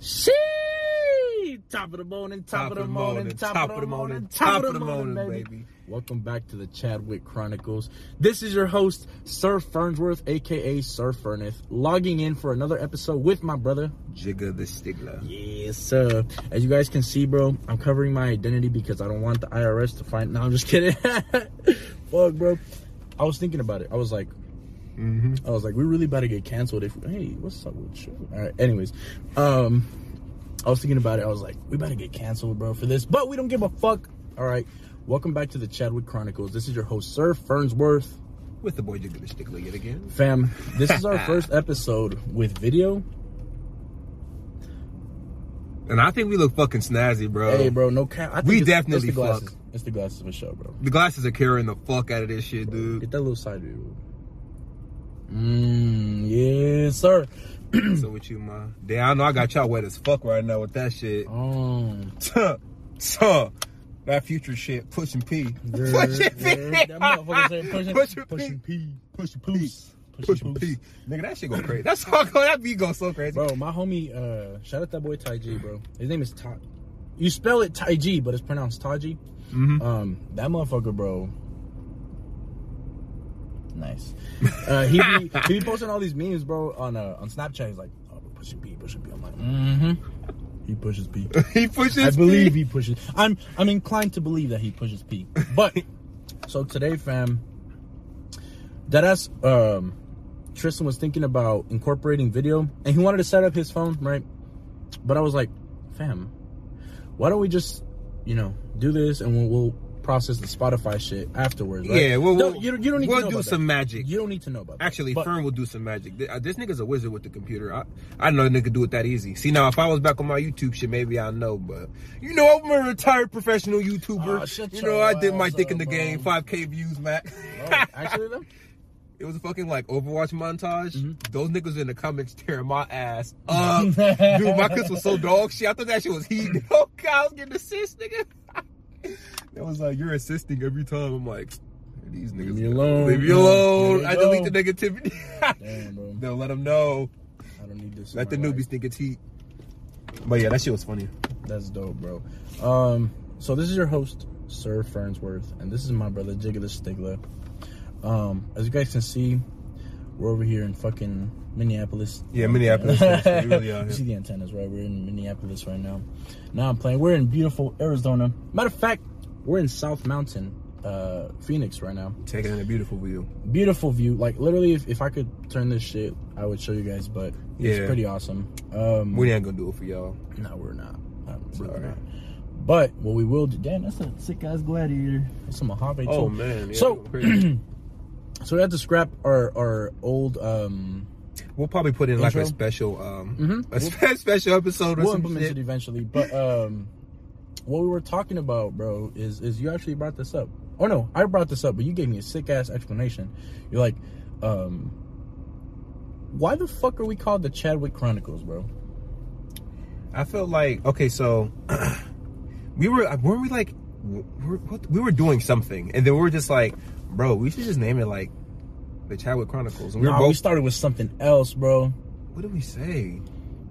She top of the morning, top, of the morning, top, of the morning, top of the morning, baby. Welcome back to the Chadwick Chronicles. This is your host, Sir Fernsworth, aka Sir Ferneth, logging in for another episode with my brother, Jigga the Stigler. Yes, sir. As you guys can see, bro, I'm covering my identity because I don't want the IRS to find. No, I'm just kidding. Fuck, bro. I was thinking about it. I was like, Mm-hmm. I was like, we really about to get canceled if. Hey, what's up with you? All right. Anyways, um, I was thinking about it. I was like, we about to get canceled, bro, for this, but we don't give a fuck. All right. Welcome back to the Chadwick Chronicles. This is your host, Sir Fernsworth. With the boy the Stigler yet again. Fam, this is our first episode with video. And I think we look fucking snazzy, bro. Hey, bro, no cap. I think We it's- definitely it's the glasses. fuck. It's the glasses for sure, bro. The glasses are carrying the fuck out of this shit, dude. Get that little side view. Mmm, yes, sir. so with you, ma. Damn, I know I got y'all wet as fuck right now with that shit. Oh, Tuh, tuh. That future shit, pushing P. Pushing P. that motherfucker said pushing, Pushing pushing P, pushing P. poos, Pushing P. Nigga, that shit go crazy. That's how go. That beat go so crazy. Bro, my homie, uh, shout out that boy Ty G, bro. His name is Ty. You spell it Ty G, but it's pronounced Taji. Mhm. Um, that motherfucker, bro. Nice. Uh, he be, he be posting all these memes, bro, on uh, on Snapchat. He's like, oh, pushing P, pushing P. I'm like, mm-hmm. He pushes P. he pushes I believe P. he pushes. I'm I'm inclined to believe that he pushes P. But so today, fam, that ass um Tristan was thinking about incorporating video and he wanted to set up his phone, right? But I was like, fam, why don't we just, you know, do this and we'll, we'll process the Spotify shit afterwards, right? Yeah, well, we'll, you, don't- you don't need we'll to know do some that. magic. You don't need to know about that. Actually, But- Fern will do some magic. Uh, This nigga's a wizard with the computer. I, I know a nigga do it that easy. See, now if I was back on my YouTube shit, maybe I know, but you know, I'm a retired professional YouTuber. You know, I did my dick in up, the game, 5K views. Oh, actually, though? it was a fucking like Overwatch montage. Mm-hmm. Those niggas in the comments tearing my ass up. Dude, my clips was so dog shit. I thought that shit was heat. Oh, God, I was getting assist, nigga. That was like, you're assisting every time. I'm like, these niggas. Leave me alone. Leave me alone. I delete the negativity. Damn, bro. They'll let them know. I don't need this. Let the life. newbies think it's heat. But yeah, that shit was funny. That's dope, bro. Um, so this is your host, Sir Fernsworth, and this is my brother Jigga the Stigler. Um, as you guys can see, we're over here in fucking Minneapolis. Yeah, Minneapolis. We really are You see the antennas, right? We're in Minneapolis right now. Now I'm playing. We're in beautiful Arizona. Matter of fact, we're in South Mountain, uh, Phoenix right now. Taking in a beautiful view. Beautiful view. Like literally, if, if I could turn this shit, I would show you guys. But it's Yeah. pretty awesome. Um, We ain't gonna do it for y'all. no, we're not. I'm Sorry. not. But what we will do, damn, that's a sick ass gladiator. That's some Mojave Oh too. man. Yeah, So- So we had to scrap our our old. um we'll probably put in like a special, um, Mhm. a spe- special episode or We'll some implement shit. it eventually. But um what we were talking about, bro, is is you actually brought this up. Oh no, I brought this up, but you gave me a sick ass explanation. You're like, um, why the fuck are we called the Chadwick Chronicles, bro? I felt like okay, so we were weren't we like we were, what, we were doing something, and then we were just like, bro, we should just name it like the Chadwick Chronicles. And we Nah, were we both. started with something else, bro. what did we say?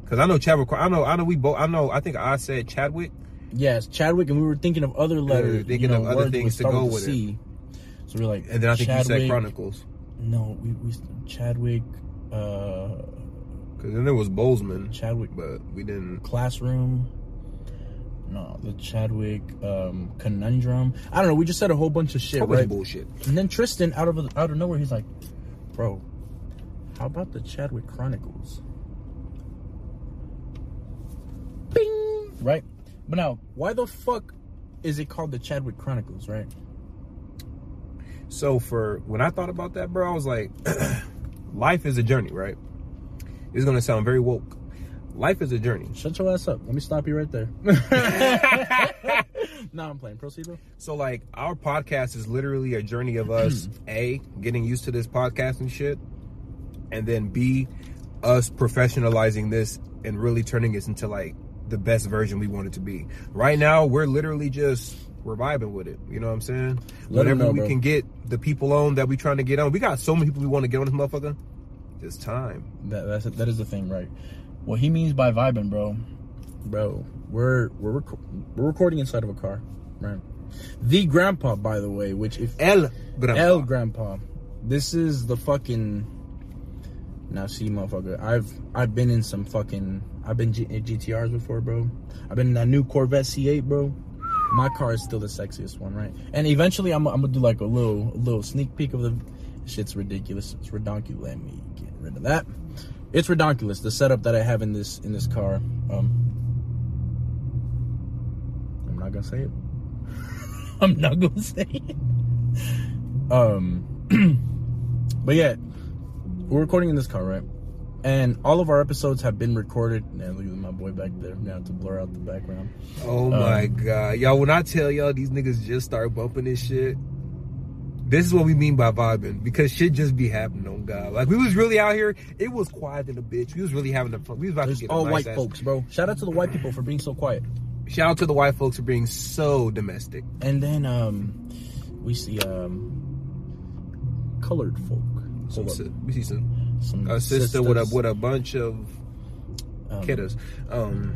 Because I know Chadwick. I know. I know. We both. I know. I think I said Chadwick. Yes, Chadwick, and we were thinking of other letters, thinking you know, of other things to go with a it. So we're like, And then I think you said Chronicles. No, we, we Chadwick, uh, Because then there was Boseman, Chadwick but we didn't. classroom. No, the Chadwick um, conundrum. I don't know. We just said a whole bunch of shit, right? bullshit? And then Tristan, out of out of nowhere, he's like, "Bro, how about the Chadwick Chronicles?" Bing, right? But now, why the fuck is it called the Chadwick Chronicles, right? So for when I thought about that, bro, I was like, life is a journey, right? It's gonna sound very woke. Life is a journey. Shut your ass up. Let me stop you right there. no, I'm playing. Proceed, bro. So like our podcast is literally a journey of us a getting used to this podcasting shit, and then b us professionalizing this and really turning this into like the best version we want it to be. Right now, we're literally just we're vibing with it. You know what I'm saying? Let 'em Whenever know, we bro. can get the people on that we trying to get on, we got so many people we want to get on this motherfucker. It's time. That that's that is the thing, right? What he means by vibing, bro, bro, we're we're rec- we're recording inside of a car, right? The grandpa, by the way, which if El Grandpa. El grandpa, this is the fucking. Now see, motherfucker, I've I've been in some fucking I've been G- in GTRs before, bro. I've been in that new Corvette C8, bro. My car is still the sexiest one, right? And eventually, I'm, I'm gonna do like a little a little sneak peek of the. Shit's ridiculous. It's redonkulous. Let me get rid of that. It's redonkulous. The setup that I have in this in this car. Um, I'm not gonna say it. I'm not gonna say it. Um, but yeah, we're recording in this car, right? And all of our episodes have been recorded. And look at my boy back there. Now to blur out the background. Oh my god. Y'all, when I tell y'all these niggas just start bumping this shit, this is what we mean by vibing. Because shit just be happening on God. Like we was really out here, it was quiet than a bitch. We was really having a fun. We was about There's to get all nice white ass- folks, bro. Shout out to the white people for being so quiet. Shout out to the white folks for being so domestic. And then um, we see um, colored folk. Some, Hold si- we see some Some a sister with a with a bunch of um, kiddos. Um,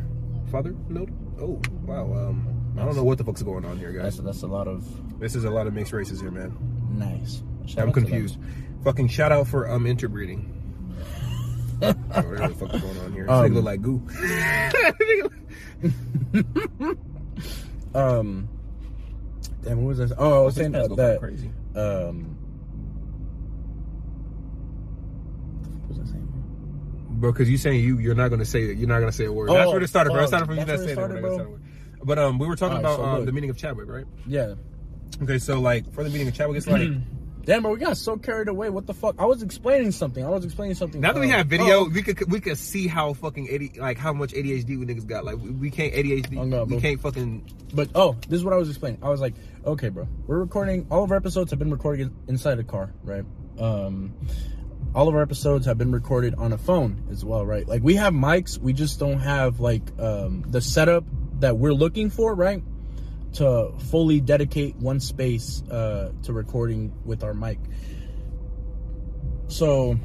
father no. Oh wow. Um, I don't know what the fuck's going on here, guys. that's a lot of This is a lot of mixed races here, man. nice. Shout I'm out to them. confused. Fucking shout out for um interbreeding. oh, whatever the fuck is going on here? This Um, look like goo. Um, damn, what was I? Oh, I was saying that, that crazy. um, what was I saying? Bro, because you saying you you're not gonna say you're not gonna say a word. Oh, that's where it started, bro. It started from you it saying it, started, bro. bro. It started with- But um, we were talking Alright, about so um, the meaning of Chadwick, right? Yeah. Okay, so like for the meaning of Chadwick, it's like Damn, bro, we got so carried away. What the fuck? I was explaining something. I was explaining something. now that we uh, have video, oh, we could we could see how fucking AD, like how much ADHD we niggas got. Like we, we can't ADHD, Oh, no, we bro. can't fucking. But oh, this is what I was explaining. I was like, okay, bro, we're recording. All of our episodes have been recorded inside a car, right? Um, all of our episodes have been recorded on a phone as well, right? Like we have mics, we just don't have like um, the setup that we're looking for, right? To fully dedicate one space uh, to recording with our mic. So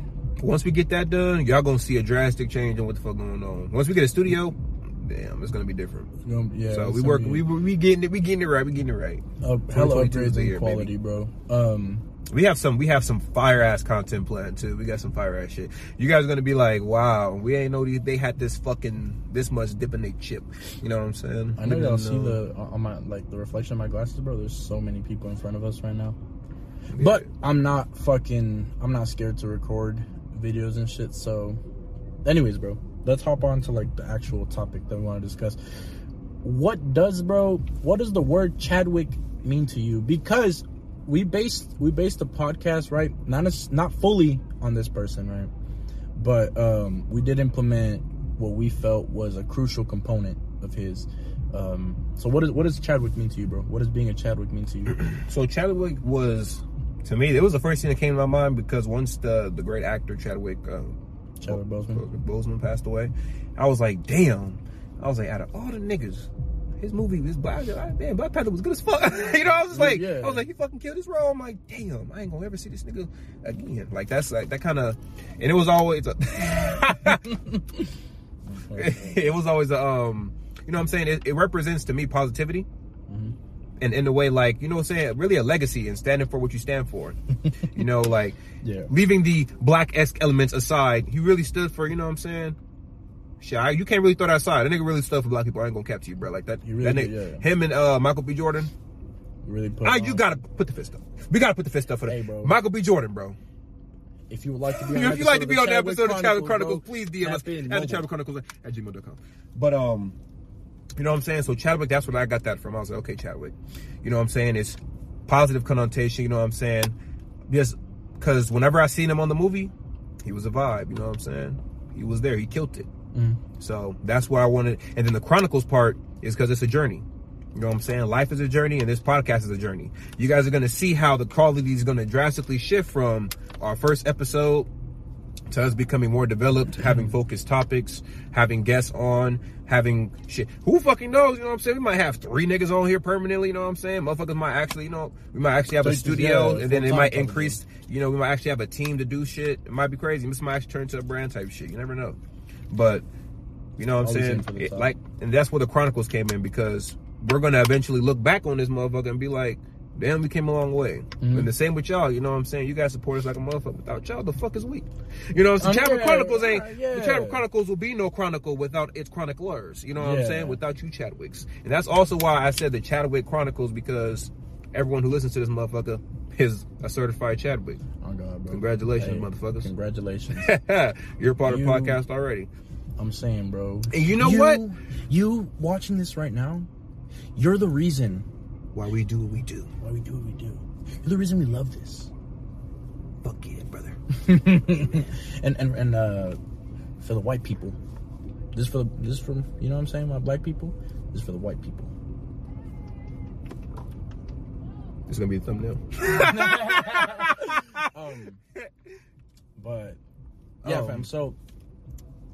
Once we get that done, y'all gonna see a drastic change in what the fuck going on. Once we get a studio, damn, it's gonna be different. you know, yeah, so we work, we we getting it, we getting it right, we getting it right. a hella 2022 upgrades in quality, bro. Um, We have some we have some fire ass content planned too. We got some fire ass shit. You guys are gonna be like, wow, we ain't know these, they had this fucking this much dip in their chip. You know what I'm saying? I know We y'all didn't see the uh, on my like the reflection of my glasses, bro. There's so many people in front of us right now. Yeah. But I'm not fucking. I'm not scared to record videos and shit. So, anyways, bro, let's hop on to like the actual topic that we want to discuss. What does, bro? What does the word Chadwick mean to you? Because we based we based the podcast right, not as, not fully on this person, right? But um, we did implement what we felt was a crucial component of his. Um, so what does what does Chadwick mean to you, bro? What does being a Chadwick mean to you? So Chadwick was to me, it was the first thing that came to my mind because once the the great actor Chadwick uh, Chadwick Boseman. Boseman passed away, I was like, damn. I was like, out of all the niggas, his movie, this Black, damn, Black Panther was good as fuck. you know, I was just like, Yeah. I was like, he fucking killed his role. I'm like, damn, I ain't gonna ever see this nigga again. Like that's like that kind of, and it was always, a, it was always a, um, you know what I'm saying? It, it represents to me positivity. Mhm. And in a way, like, you know what I'm saying? Really a legacy and standing for what you stand for. you know, like, Yeah. leaving the black esque elements aside, he really stood for, you know what I'm saying? Shit, I, you can't really throw that aside. That nigga really stuff for black people. I ain't gonna cap to you, bro. Like that. Really that did, nigga, yeah. him and uh, Michael B. Jordan. Really put. Ah, you gotta put the fist up. We gotta put the fist up for that. Hey, bro. Michael B. Jordan, bro. If you would like to be, on if you like to be on the Chadwick episode of Chadwick Chronicles, bro, please DM us at the. Chadwick Chronicles at gmail.com. But um, you know what I'm saying? So Chadwick, that's where I got that from. I was like, okay, Chadwick. You know what I'm saying? It's positive connotation. You know what I'm saying? Just because whenever I seen him on the movie, he was a vibe. You know what I'm saying? He was there. He killed it. Mhm. So that's what I wanted. And then the Chronicles part is because it's a journey. You know what I'm saying? Life is a journey, and this podcast is a journey. You guys are going to see how the quality is going to drastically shift from our first episode to us becoming more developed, having focused topics, having guests on, having shit. Who fucking knows? You know what I'm saying? We might have three niggas on here permanently. You know what I'm saying? Motherfuckers might actually, you know, we might actually have a studio, and then it might increase. You know, we might actually have a team to do shit. It might be crazy. This might actually turn into a brand type shit. You never know. But You know what I'm Always saying? the It- like, and that's where the Chronicles came in because we're gonna eventually look back on this motherfucker and be like, damn, we came a long way. Mhm. And the same with y'all. You know what I'm saying? You guys support us like a motherfucker. Without y'all, the fuck is we? You know, what I'm saying? Um, Chadwick yeah, Chronicles ain't. uh, The yeah. Chadwick Chronicles will be no chronicle without its chroniclers. You know what I'm saying? Without you Chadwicks, and that's also why I said the Chadwick Chronicles because everyone who listens to this motherfucker is a certified Chadwick. Oh God, bro. Congratulations, motherfuckers. Congratulations. You're part of You- the podcast already. I'm saying, bro. And you know what? You watching this right now, you're the reason Why we do what we do. why we do what we do. You're the reason we love this. Fuck yeah, brother. and and and uh, for the white people, this for the this from you know what I'm saying, my black people. This for the white people. It's gonna be the thumbnail. Um, but yeah, Um, fam. So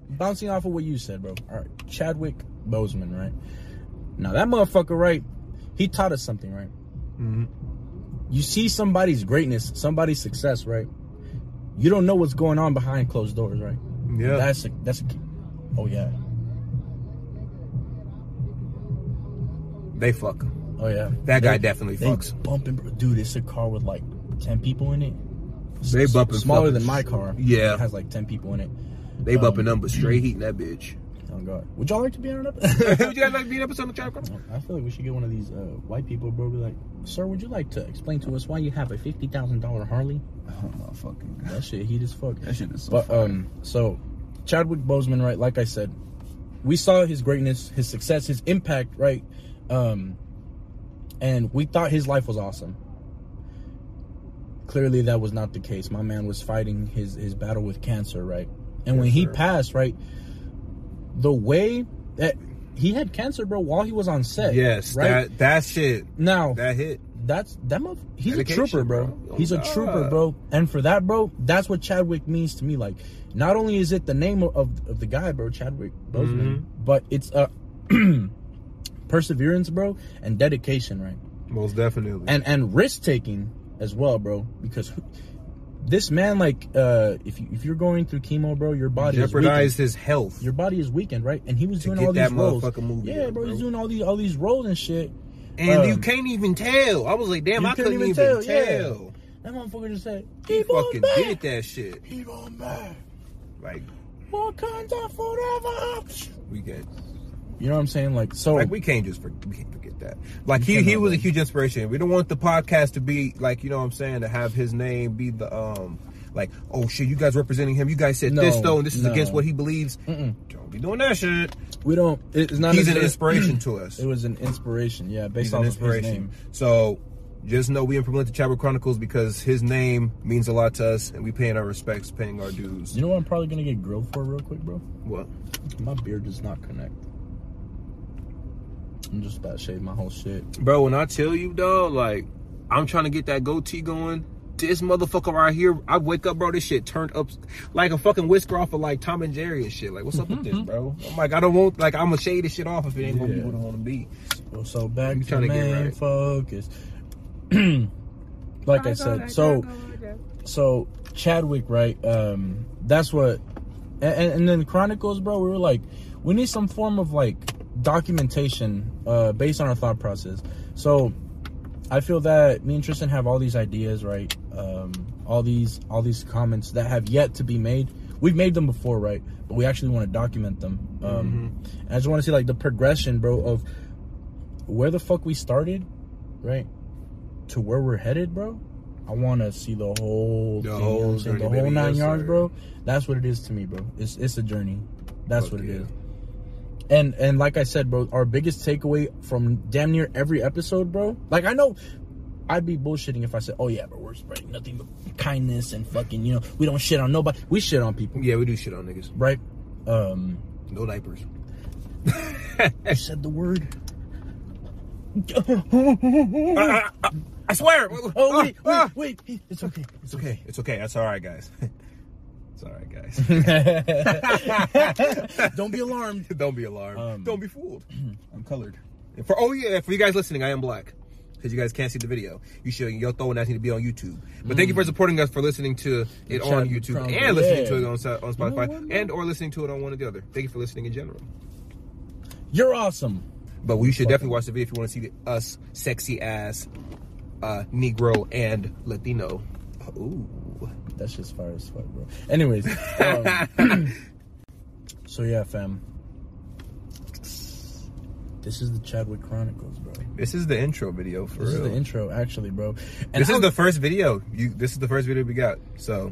bouncing off of what you said, bro. All right, Chadwick Boseman, right? Now that motherfucker, right? He taught us something, right? Mhm. You see somebody's greatness, somebody's success, right? You don't know what's going on behind closed doors, right? Yeah. That's a, that's a, oh yeah, they fuck. Oh yeah. That guy definitely they fucks. Bumping, bro. dude. It's a car with like ten people in it. They bumping smaller fucking than my car. Yeah. it has like ten people in it. They Um, bumping them, but straight heating that bitch. Oh god, would y'all like to be on an episode? Would you guys like to be an episode of Chadwick Chronicles? I feel like we should get one of these uh, white people, bro. Be like, sir, would you like to explain to us why you have a fifty thousand dollar Harley? Oh motherfucking That shit heat as fuck. That shit is so But fire. um, so Chadwick Boseman, right? Like I said, we saw his greatness, his success, his impact, right? Um, and we thought his life was awesome. Clearly, that was not the case. My man was fighting his his battle with cancer, right? And when he sir. passed, right, the way that he had cancer, bro, while he was on set. Yes, right that that shit now that hit. that's that mother, he's Dedication, a trooper, bro. bro. He's a trooper, bro. And for that, bro, that's what Chadwick means to me. Like, not only is it the name of, of, the guy, bro, Chadwick Boseman, Mhm. but it's uh, perseverance, bro, and dedication, right? Most definitely. And and risk taking as well, bro. Because this man, like, uh, if you if you're going through chemo, bro, your body is jeopardized weakened. his health. Your body is weakened, right? And he was doing all these that roles. movie yeah, out, bro, he's doing all these all these roles and shit. and um, you can't even tell. I was like, damn, I couldn't even even, tell, yeah. That motherfucker just said, He "Keep on fucking back. did that shit. Keep on back. Like Wakanda forever. we get, You know what I'm saying? Like so. like we can't just for, we can't forget that. Like he he was a huge inspiration. We don't want the podcast to be like you know what I'm saying to have his name be the um like oh shit you guys representing him. You guys said No, this though and this is no. against what he believes. Mm-mm. Don't be doing that shit. we don't. It's not. He's an inspiration to us. It was an inspiration. Yeah, based He's off an his inspiration. name. So just know we implement the Chadwick Chronicles because his name means a lot to us and we paying our respects, paying our dues. You know what I'm probably gonna get grilled for real quick, bro? What? My beard does not connect. I'm just about to shave my whole shit. Bro, when I tell you, dog, like, I'm trying to get that goatee going. This motherfucker right here, I wake up, bro, this shit turned up like a fucking whisker off of like Tom and Jerry and shit. Like, what's up with this, bro? I'm like, I don't want, like, I'm gonna shade this shit off if it ain't gonna be what I wanna be. Well, so back You to trying to get main right. focus. like I said, so so Chadwick, right? Um, that's what, and, and then Chronicles, bro. We were like, we need some form of like documentation uh, based on our thought process. So I feel that me and Tristan have all these ideas, right? Um, all these all these comments that have yet to be made. We've made them before, right? But we actually want to document them. Um, and I just want to see like the progression, bro, of where the fuck we started, right, to where we're headed, bro. I want to see the whole The thing, you know whole saying? journey, the whole nine yards, bro. That's what it is to me, bro. It's it's a journey. That's Fuck what it yeah. is. And and like I said, bro, our biggest takeaway from damn near every episode, bro. Like I know I'd be bullshitting if I said, "Oh yeah, but we're spreading nothing but kindness and fucking, you know, we don't shit on nobody. We shit on people, Yeah, we do shit on niggas. right?" Um, No diapers. I said the word. I swear. Oh wait, Ah, ah. wait, wait! It's okay. It's okay. It's okay. That's all right, guys. it's all right, guys. Don't be alarmed. Don't be alarmed. Um, Don't be fooled. I'm colored. For oh yeah, for you guys listening, I am black. because you guys can't see the video. You should your throwing that need to be on YouTube. But thank you for supporting us for listening to it on YouTube and listening yeah. to it on, on Spotify man? and or listening to it on one or the other. Thank you for listening in general. You're awesome. But we should definitely watch the video if you want to see the, us sexy ass uh, Negro and Latino. Ooh. That's just fire as fuck, bro. Anyways, um, so yeah, fam. This is the Chadwick Chronicles, bro. This is the intro video for This real. is the intro, actually, bro. And this how- is the first video. You this is the first video we got. So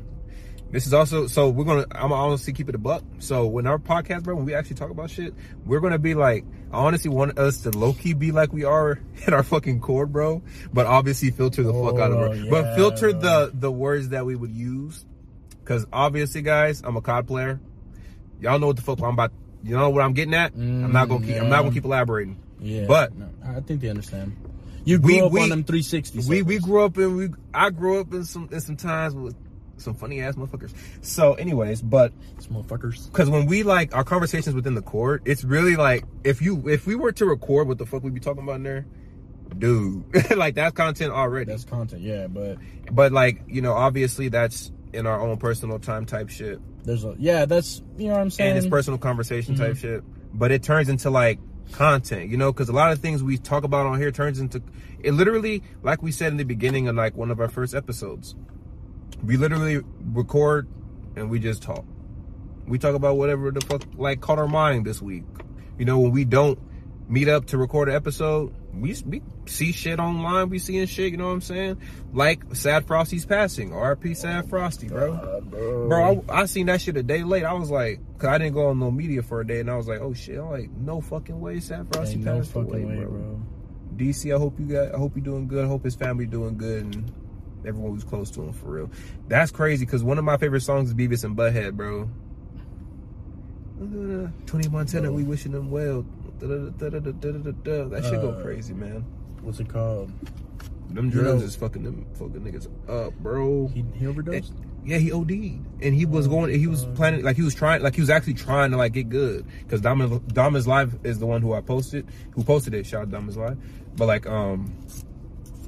this is also so we're gonna I'm gonna honestly keep it a buck. So when our podcast, bro, when we actually talk about shit, we're gonna be like I honestly want us to low key be like we are in our fucking cord, bro. But obviously filter the fuck out of Oh, it. But filter bro. the the words that we would use. Cause obviously guys, I'm a COD player. Y'all know what the fuck I'm about you know what I'm getting at? I'm not gonna keep I'm not gonna keep mm, elaborating. yeah, but- no, I think they understand. You grew We- up we- on them 360. we we grew up in we I grew up in some in some times with some funny ass motherfuckers. So, anyways, but small fuckers. because when we like our conversations within the court, it's really like if you if we were to record what the fuck we be talking about in there, dude, like that's content already. That's content, yeah, but but like you know, obviously that's in our own personal time type shit, there's a yeah, that's you know what I'm saying. and it's personal conversation type Mm-hmm. shit. But it turns into like content, you know, because a lot of things we talk about on here turns into it. Literally, like we said in the beginning of like one of our first episodes, we literally record and we just talk. We talk about whatever the fuck like caught our mind this week. You know, when we don't meet up to record an episode, we we see shit online. We seeing shit. You know what I'm saying? Like Sad Frosty's passing. R.P. Sad Frosty, bro. Uh, bro. Bro, I, I seen that shit a day late. I was like, cause I didn't go on no media for a day, and I was like, oh shit, I'm like, no fucking way, Sad Frosty Ain't passed fucking away, way, bro. bro. DC, I hope you got, I hope you doing good. I hope his family doing good, and everyone who's close to him for real. That's crazy, cause one of my favorite songs is Beavis and Butthead, bro. Tony Montana, we wishing him well. That shit go Uh, crazy, man. What's it called? Them drugs is fucking them fucking niggas up, bro. He, he overdosed. Yeah, he OD'd, and he was going. He was planning, like he was trying, like he was actually trying to like get good. Because Dom is live is the one who I posted, who posted it. Shout out Dom is live, but like um,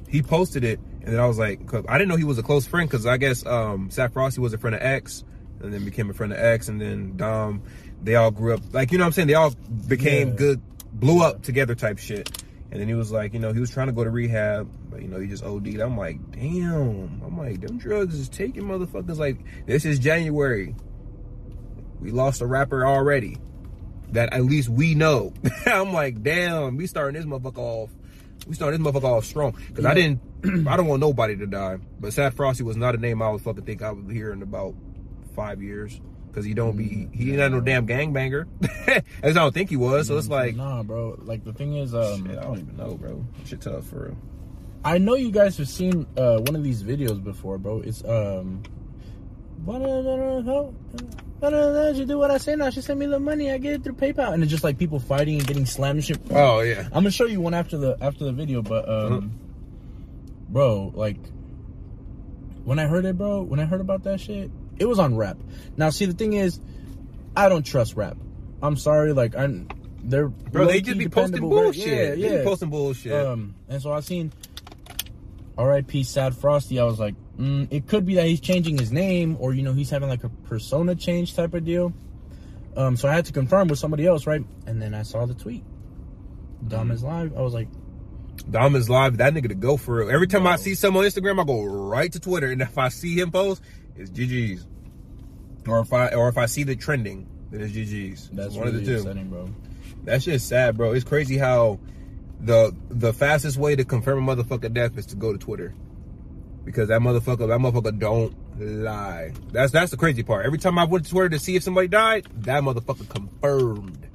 he posted it, and then I was like, I didn't know he was a close friend because I guess um, Sad Frosty was a friend of X, and then became a friend of X, and then Dom, they all grew up like you know what I'm saying. They all became Yeah. good, blew up together type shit. And then he was like, you know, he was trying to go to rehab, but you know, he just OD'd. I'm like, damn. I'm like, them drugs is taking motherfuckers. Like, this is January. We lost a rapper already. That at least we know. I'm like, damn, we starting this motherfucker off. We starting this motherfucker off strong. Cause I didn't, I don't want nobody to die. But Sad Frosty was not a name I would fucking think I would hear in about five years. Cause he don't be, he ain't no damn gangbanger. Least I don't think he was. So it's like, nah, bro. Like the thing is, um, Shit, I don't even know, bro. Shit tough for real. I know you guys have seen uh, one of these videos before, bro. It's um. You do what I say now. She send me the money. I get it through PayPal, and it's just like people fighting and getting slammed and shit. Oh yeah. I'm gonna show you one after the after the video, but um, Uh-huh. bro, like when I heard it, bro, when I heard about that shit, it was on rap. Now, see, the thing is, I don't trust rap. I'm sorry, like I'm, they're Bro, they just be posting bullshit. Yeah, They yeah. be posting bullshit. Um, and so I seen R.I.P. Sad Frosty. I was like, mm, it could be that he's changing his name, or you know, he's having like a persona change type of deal. Um, so I had to confirm with somebody else, right? And then I saw the tweet. Dom Mm-hmm. is live. I was like, Dom is live. That nigga to go for real. Every time I see some on Instagram, I go right to Twitter, and if I see him post, it's GG's. Or if I or if I see the trending, then it's GG's. that's one really of the two. upsetting, bro. That's just sad, bro. It's crazy how the the fastest way to confirm a motherfucker death is to go to Twitter. Because that motherfucker, that motherfucker don't lie. That's that's the crazy part. Every time I went to Twitter to see if somebody died, that motherfucker confirmed.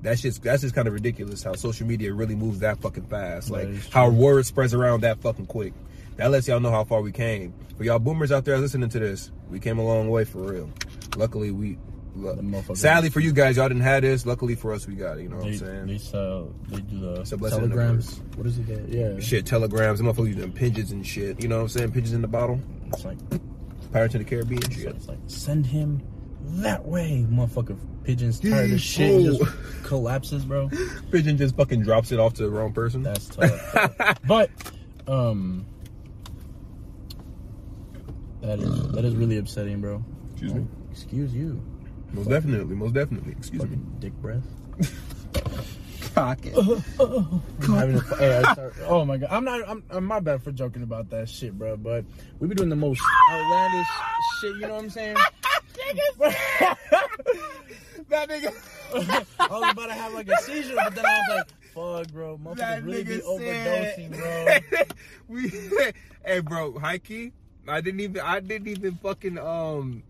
That's just that's just kind of ridiculous how social media really moves that fucking fast. Like how word spreads around that fucking quick. That lets y'all know how far we came. For y'all boomers out there listening to this, we came a long way for real. Luckily, we. Look- Sadly for you guys, y'all didn't have this. Luckily for us, we got it. You know what They, I'm saying? they sell, they do the It's a blessing telegrams. What is it? The, yeah, shit, telegrams, them motherfuckers using pigeons and shit. You know what I'm saying? Pigeons in the bottle. It's like, Pirates of the Caribbean it's shit. like, it's like send him that way, motherfucker. Pigeons tired of shit, and Oh. just collapses, bro. Pigeon just fucking drops it off to the wrong person. That's tough. but Um, that is that is really upsetting, bro. Excuse me. Excuse you. Most definitely, most definitely. Excuse me. Dick breath. Pocket. having a- hey, I start- oh my god, I'm not. I'm, I'm my bad for joking about that shit, bro. But we be doing the most outlandish shit. You know what I'm saying? that nigga. I was about to have like a seizure, but then I was like, "Fuck, bro, That motherfuckers really be nigga overdosing, bro." we, hey, bro, high key. I didn't even. I didn't even fucking um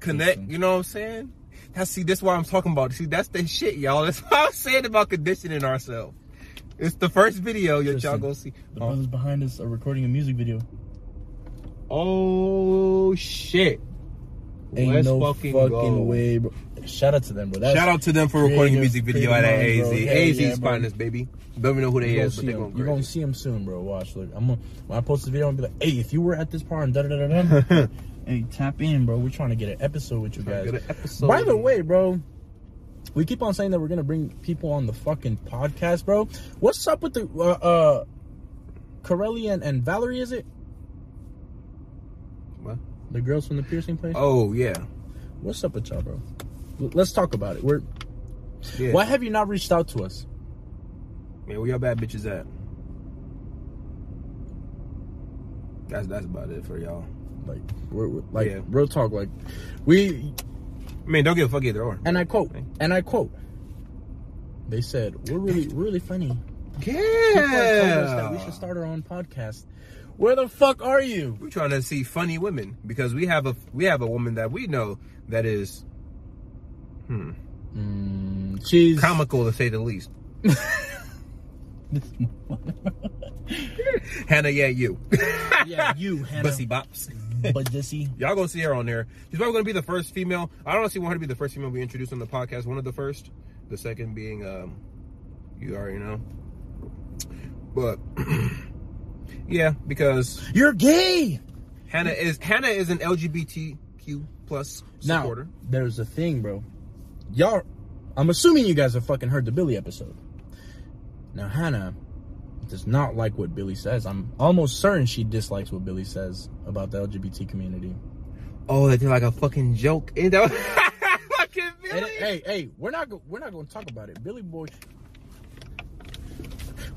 connect. You know what I'm saying? Now, see, that's why I'm talking about. See, that's the shit, y'all. That's what I'm saying about conditioning ourselves. It's the first video that y'all go see. The Oh, brothers behind us are recording a music video. oh shit! Ain't Let's no fucking fucking, way, bro. Shout out to them, bro. That's, Shout out to them for recording a music video at AZ. bro. Hell AZ's yeah, bro. finest, baby. Don't even know who they You're is, but they going You're gonna see him soon, bro. Watch. Look, I'm gonna, when I post the video, I'm gonna be like, "Hey, if you were at this part and da da da da da, hey, tap in, bro. We're trying to get an episode with you guys." episode. By the way, bro, we keep on saying that we're gonna bring people on the fucking podcast, bro. What's up with the uh, uh Corelli and, and Valerie? Is it What? the girls from the piercing place? Oh yeah, What's up with y'all, bro? L- Let's talk about it. We're yeah. why have you not reached out to us? Man, where y'all bad bitches at? That's that's about it for y'all. Like, we're, we're- like Yeah. real talk. Like, we I mean, don't give a fuck either or. and I quote and I quote. They said we're really we're really funny. People have told us that we should start our own podcast. Where the fuck are you? We're trying to see funny women because we have a we have a woman that we know that is hmm, Mm, she's comical to say the least. Hannah, yeah, you. yeah, you Hannah. Bussy bops. but Jesse. Y'all gonna see her on there. She's probably gonna be the first female. I don't honestly want her to be the first female we introduce on the podcast. One of the first. The second being, um, you already know. But yeah, because You're gay. Hannah is Hannah is an LGBTQ plus Now, supporter. there's a thing, bro. Y'all, I'm assuming you guys have fucking heard the Billy episode. Now, Hannah does not like what Billy says. I'm almost certain she dislikes what Billy says about the LGBT community. Oh, they did like a fucking joke. And that fucking And, Billy. hey, hey, we're not go- we're not going to talk about it. Billy boy.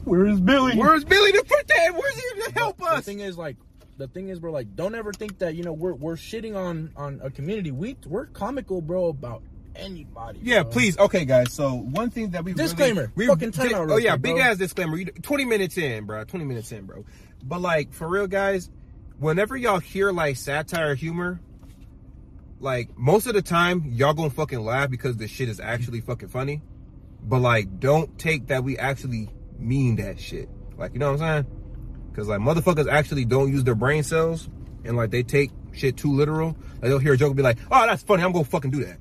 Where is Billy? Where's Billy to put that? Where's he to help us? The us? thing is, like, the thing is, bro, like, don't ever think that you know we're we're shitting on on a community. We we're comical, bro, about anybody. Yeah, bro. please. Okay, guys. So one thing that we Disclaimer. really, we Fucking time out Oh yeah, big bro. ass disclaimer. Twenty minutes in, bro. Twenty minutes in, bro. But like for real, guys, whenever y'all hear like satire humor, like most of the time y'all gonna fucking laugh because the shit is actually fucking funny. But like, don't take that we actually mean that shit. Like, you know what I'm saying? Because like motherfuckers actually don't use their brain cells and like they take shit too literal. Like they'll hear a joke and be like, "Oh, that's funny. I'm gonna fucking do that."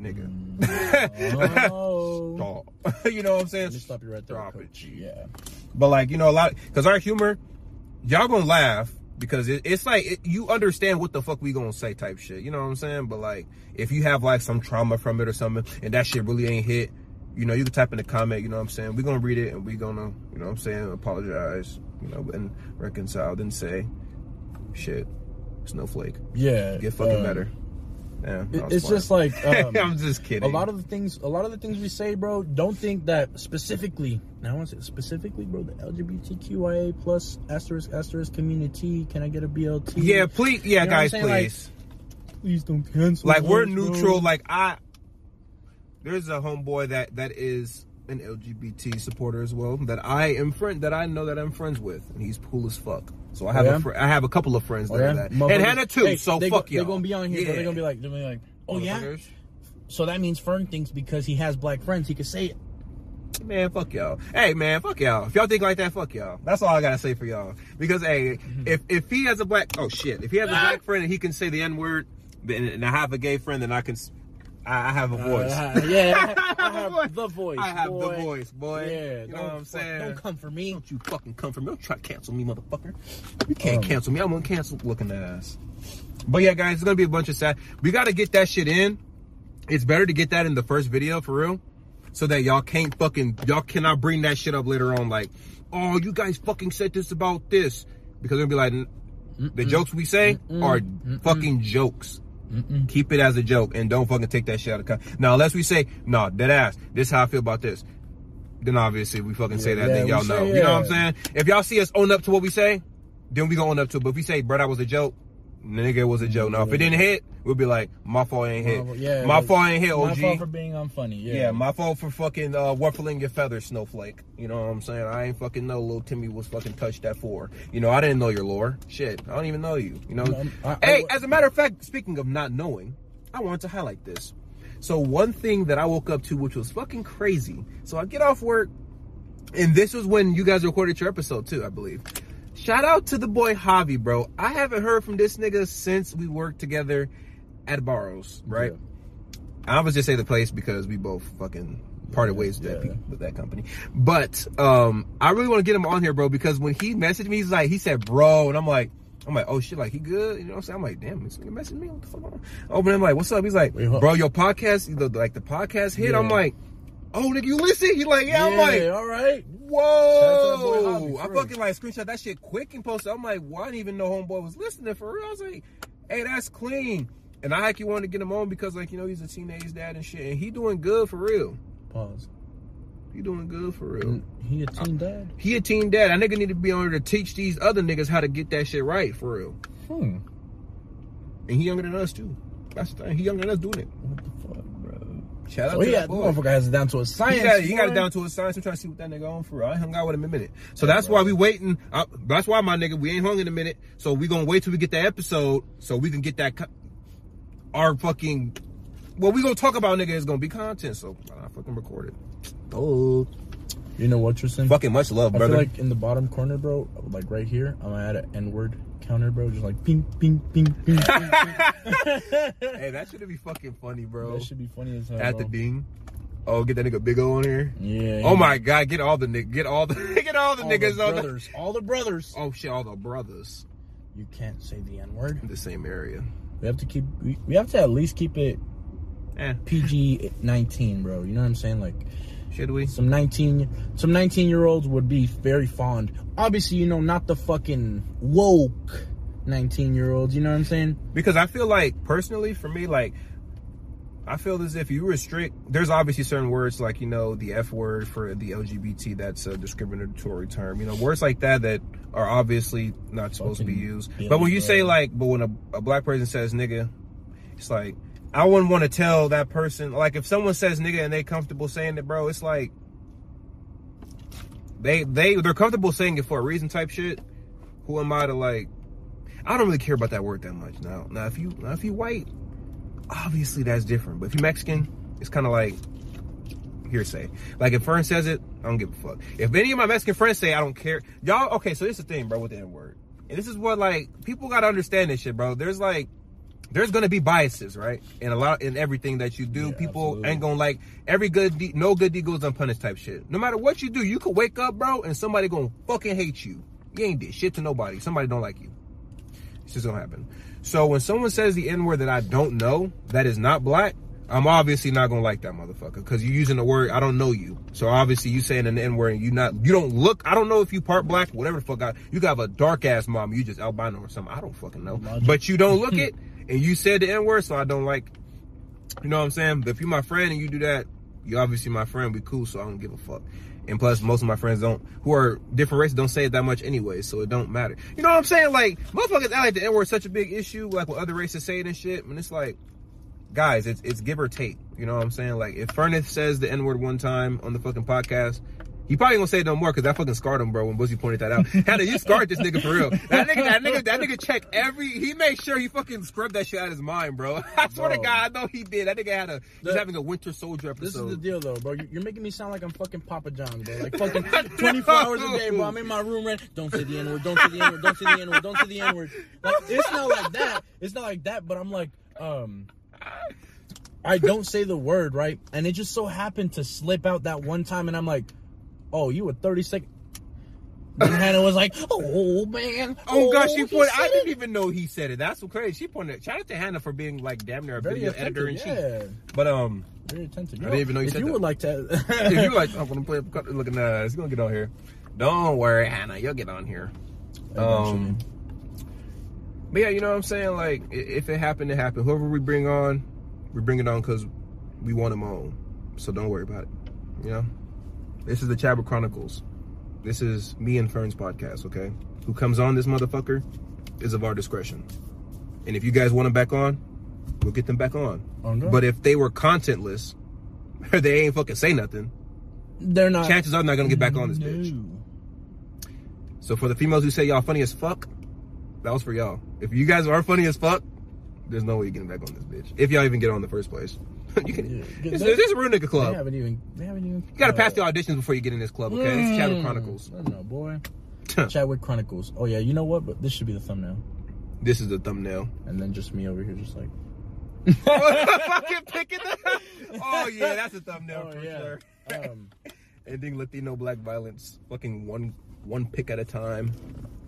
Nigga. Oh. You know what I'm saying? Me stop you right there, it. Yeah. But like, you know, a lot because our humor, y'all gonna laugh because it, it's like it, you understand what the fuck we gonna say type shit. You know what I'm saying? But like, if you have like some trauma from it or something, and that shit really ain't hit, you know, you can type in the comment. You know what I'm saying? We gonna read it and we gonna, you know what I'm saying, apologize, you know, and reconcile. Then say, shit, snowflake, Yeah. get fucking um, better. Yeah, it- that was it's just like um, I'm just kidding. a lot of the things a lot of the things we say bro don't think that specifically now i want to say specifically bro the lgbtqia plus asterisk asterisk community can i get a blt yeah, please, You know yeah, guys, saying? Like, please. please don't cancel like we're us, bro. neutral like i there's a homeboy that that is an lgbt supporter as well that i am friend that i know that i'm friends with and he's cool as fuck. So i have yeah? a fr- i have a couple of friends Oh, that yeah? are that. Motherfuckers- and hannah too Hey, so they fuck go, y'all. they're gonna be on here yeah. they're gonna be like they're gonna be like oh yeah? so that means fern thinks because he has black friends he can say it. Man fuck y'all. Hey man fuck y'all. If y'all think like that fuck y'all. That's all i gotta say for y'all. Because hey Mm-hmm. if if he has a black oh shit. If he has a black friend and he can say the n-word and i have a gay friend then i can s- i have a voice Uh, yeah i I have the voice I have boy. the voice, boy. yeah you know what I'm saying? don't come for me Don't you fucking come for me. Don't try to cancel me, motherfucker. You can't Um, cancel me. I'm gonna cancel looking ass. But yeah, guys, it's gonna be a bunch of sad. We gotta get that shit in. It's better to get that in the first video for real. so that y'all can't fucking y'all cannot bring that shit up later on. Like, oh, you guys fucking said this about this because they'll be like, the jokes we say are fucking jokes. Keep it as a joke and don't fucking take that shit out of context. Now, unless we say, no, dead ass, this is how I feel about this. Then obviously we fucking say that, Yeah, then y'all say, know. You know what I'm saying? If y'all see us own up to what we say, then we gonna own up to it. But if we say, bro, that was a joke, nigga, it was a joke. Now, if it didn't hit, we'll be like, my fault ain't hit. My- yeah, my fault ain't hit, OG. My fault for being unfunny. Yeah. Yeah, my fault for fucking uh, ruffling your feathers, Snowflake. You know what I'm saying? I ain't fucking know little Timmy was fucking touched at four. You know, I didn't know your lore. Shit, I don't even know you. You know? Um, I- I- hey, as a matter of fact, speaking of not knowing, I wanted to highlight this. So one thing that I woke up to, which was fucking crazy. So I get off work, and this was when you guys recorded your episode too, I believe. Shout out to the boy Javi, bro. I haven't heard from this nigga since we worked together at Barrows, right? I was just say the place because we both fucking parted ways with, that, yeah. pe- with that company. But um, I really want to get him on here, bro, because when he messaged me, he's like, he said, bro, and I'm like, I'm like, oh shit, like he good, you know what I'm saying? I'm like, damn, this nigga messaged me, what the fuck? Open him like, what's up? He's like, bro, your podcast, the, like the podcast hit. I'm like, oh nigga, you listen? He like, yeah. I'm like, all right. Whoa! Shout out to boy I fucking like screenshot that shit quick and posted. I'm like, well, I didn't even know homeboy was listening for real. I was like, hey, that's clean. And I actually wanted to get him on because like you know he's a teenage dad and shit, and he doing good for real. Pause. He doing good for real. He a teen dad. He a teen dad. I nigga need to be on to teach these other niggas how to get that shit right for real. Hmm. And he younger than us too. That's the thing. He younger than us doing it. What the? Shout out So to he that had, boy. motherfucker has it down to a science. He got, it, he got it down to a science. I'm trying to see what that nigga on for. real. I hung out with him a minute. So that's why we waiting. Uh, that's why my nigga, we ain't hung in a minute. So we gonna wait till we get that episode so we can get that our fucking. What we gonna talk about, nigga, is gonna be content. So I fucking record it. Oh, You know what, Tristan? fucking much love, I brother. feel like in the bottom corner, bro, like right here, I'm gonna add an N-word counter, bro. Just like ping, ping, ping, ping. ping, ping. hey, that should be fucking funny, bro. that should be funny as hell. At the ding. Oh, get that nigga Big O on here. Yeah. Oh my god, get all the nigg, get all the, get all the all niggas the on. The, brothers, all the brothers. oh shit, all the brothers You can't say the N-word. in the same area. We have to keep. We, we have to at least keep it Eh, PG 19, bro. You know what I'm saying? Like should we? some 19, some 19 year olds would be very fond. Obviously, you know, not the fucking woke 19 year olds. You know what I'm saying? because I feel like personally for me like I feel as if you restrict there's obviously certain words like you know the F word for the LGBT that's a discriminatory term you know words like that that are obviously not supposed to be used but when you say like but when a, a black person says nigga it's like I wouldn't want to tell that person like if someone says nigga and they comfortable saying it bro it's like they they they're comfortable saying it for a reason type shit who am I to like I don't really care about that word that much now. Now, if you now if you white, obviously that's different. But if you Mexican, it's kind of like hearsay. Like if Fern says it, I don't give a fuck. If any of my Mexican friends say I don't care, y'all okay. So this is the thing, bro, with the N word, and this is what like people gotta understand this shit, bro. There's like there's gonna be biases, right? In a lot in everything that you do, Yeah, people absolutely. ain't gonna like every good deed, no good deed goes unpunished type shit. No matter what you do, you could wake up, bro, and somebody gonna fucking hate you. You ain't did shit to nobody. Somebody don't like you. It's just gonna happen. So when someone says the N word that I don't know, that is not black, I'm obviously not gonna like that motherfucker because you're using the word I don't know you. So obviously you saying an N word and you not you don't look. I don't know if you part black, whatever the fuck. I, you got a dark ass mom. You just albino or something. I don't fucking know. Logic. But you don't look it, and you said the N word, so I don't like. You know what I'm saying? But if you're my friend and you do that, you obviously my friend. We cool, so I don't give a fuck. And plus, most of my friends don't, who are different races, don't say it that much anyway, so it don't matter. You know what I'm saying? Like, motherfuckers act like the N word such a big issue, like when other races say it and shit. And it's like, guys, it's it's give or take. You know what I'm saying? Like, if Furnace says the N word one time on the fucking podcast, he probably gonna say it no more because that fucking scarred him, bro. When Buzzy pointed that out, Hannah, you scarred this nigga for real. That nigga, that nigga, that nigga check every. He made sure he fucking scrubbed that shit out of his mind, bro. I swear to God, I know he did. That nigga had a. He's The- having a Winter Soldier episode. This is the deal, though, bro. You- You're making me sound like I'm fucking Papa John, bro. Like fucking 24 hours a day, bro. I'm in my room, right? Don't say the N word. Don't say the N word. Don't say the N word. Don't say the N word. Like it's not like that. It's not like that. But I'm like, um, I don't say the word right, and it just so happened to slip out that one time, and I'm like, oh, you were 30 seconds. Then Hannah was like, oh man. Oh gosh, she he pointed. I didn't it." even know he said it. That's so crazy. She pointed. Shout out to Hannah for being like damn near a Very video editor in chief. yeah. But um, Very attentive. I didn't even know you if said you that. would like to. if you like, I'm gonna play up looking at it's gonna get on here. Don't worry, Hannah, you'll get on here. Um, but yeah, you know what I'm saying? Like, if it happened, it happened. Whoever we bring on, we bring it on because we want them on. So don't worry about it. You know? This is the Chabot Chronicles. This is me and Fern's podcast, okay? Who comes on this motherfucker is of our discretion. And if you guys want them back on, we'll get them back on. Oh, okay. But if they were contentless, or they ain't fucking say nothing, they're not. chances are they're not gonna get back on this No. bitch. So for the females who say y'all funny as fuck, that was for y'all. If you guys are funny as fuck, there's no way you're getting back on this bitch. If y'all even get on in the first place. you can. Yeah. This, They- this is a real nigga They club. haven't even. They haven't even. You gotta pass the auditions before you get in this club, okay? It's Chabot Chronicles. No, no, boy. Chadwick Chronicles. Oh yeah, you know what? But this should be the thumbnail, this is the thumbnail. and then just me over here, just like. fucking picking the. Oh yeah, that's a thumbnail Oh for yeah. sure. Um, Ending Latino black violence. Fucking one one pick at a time.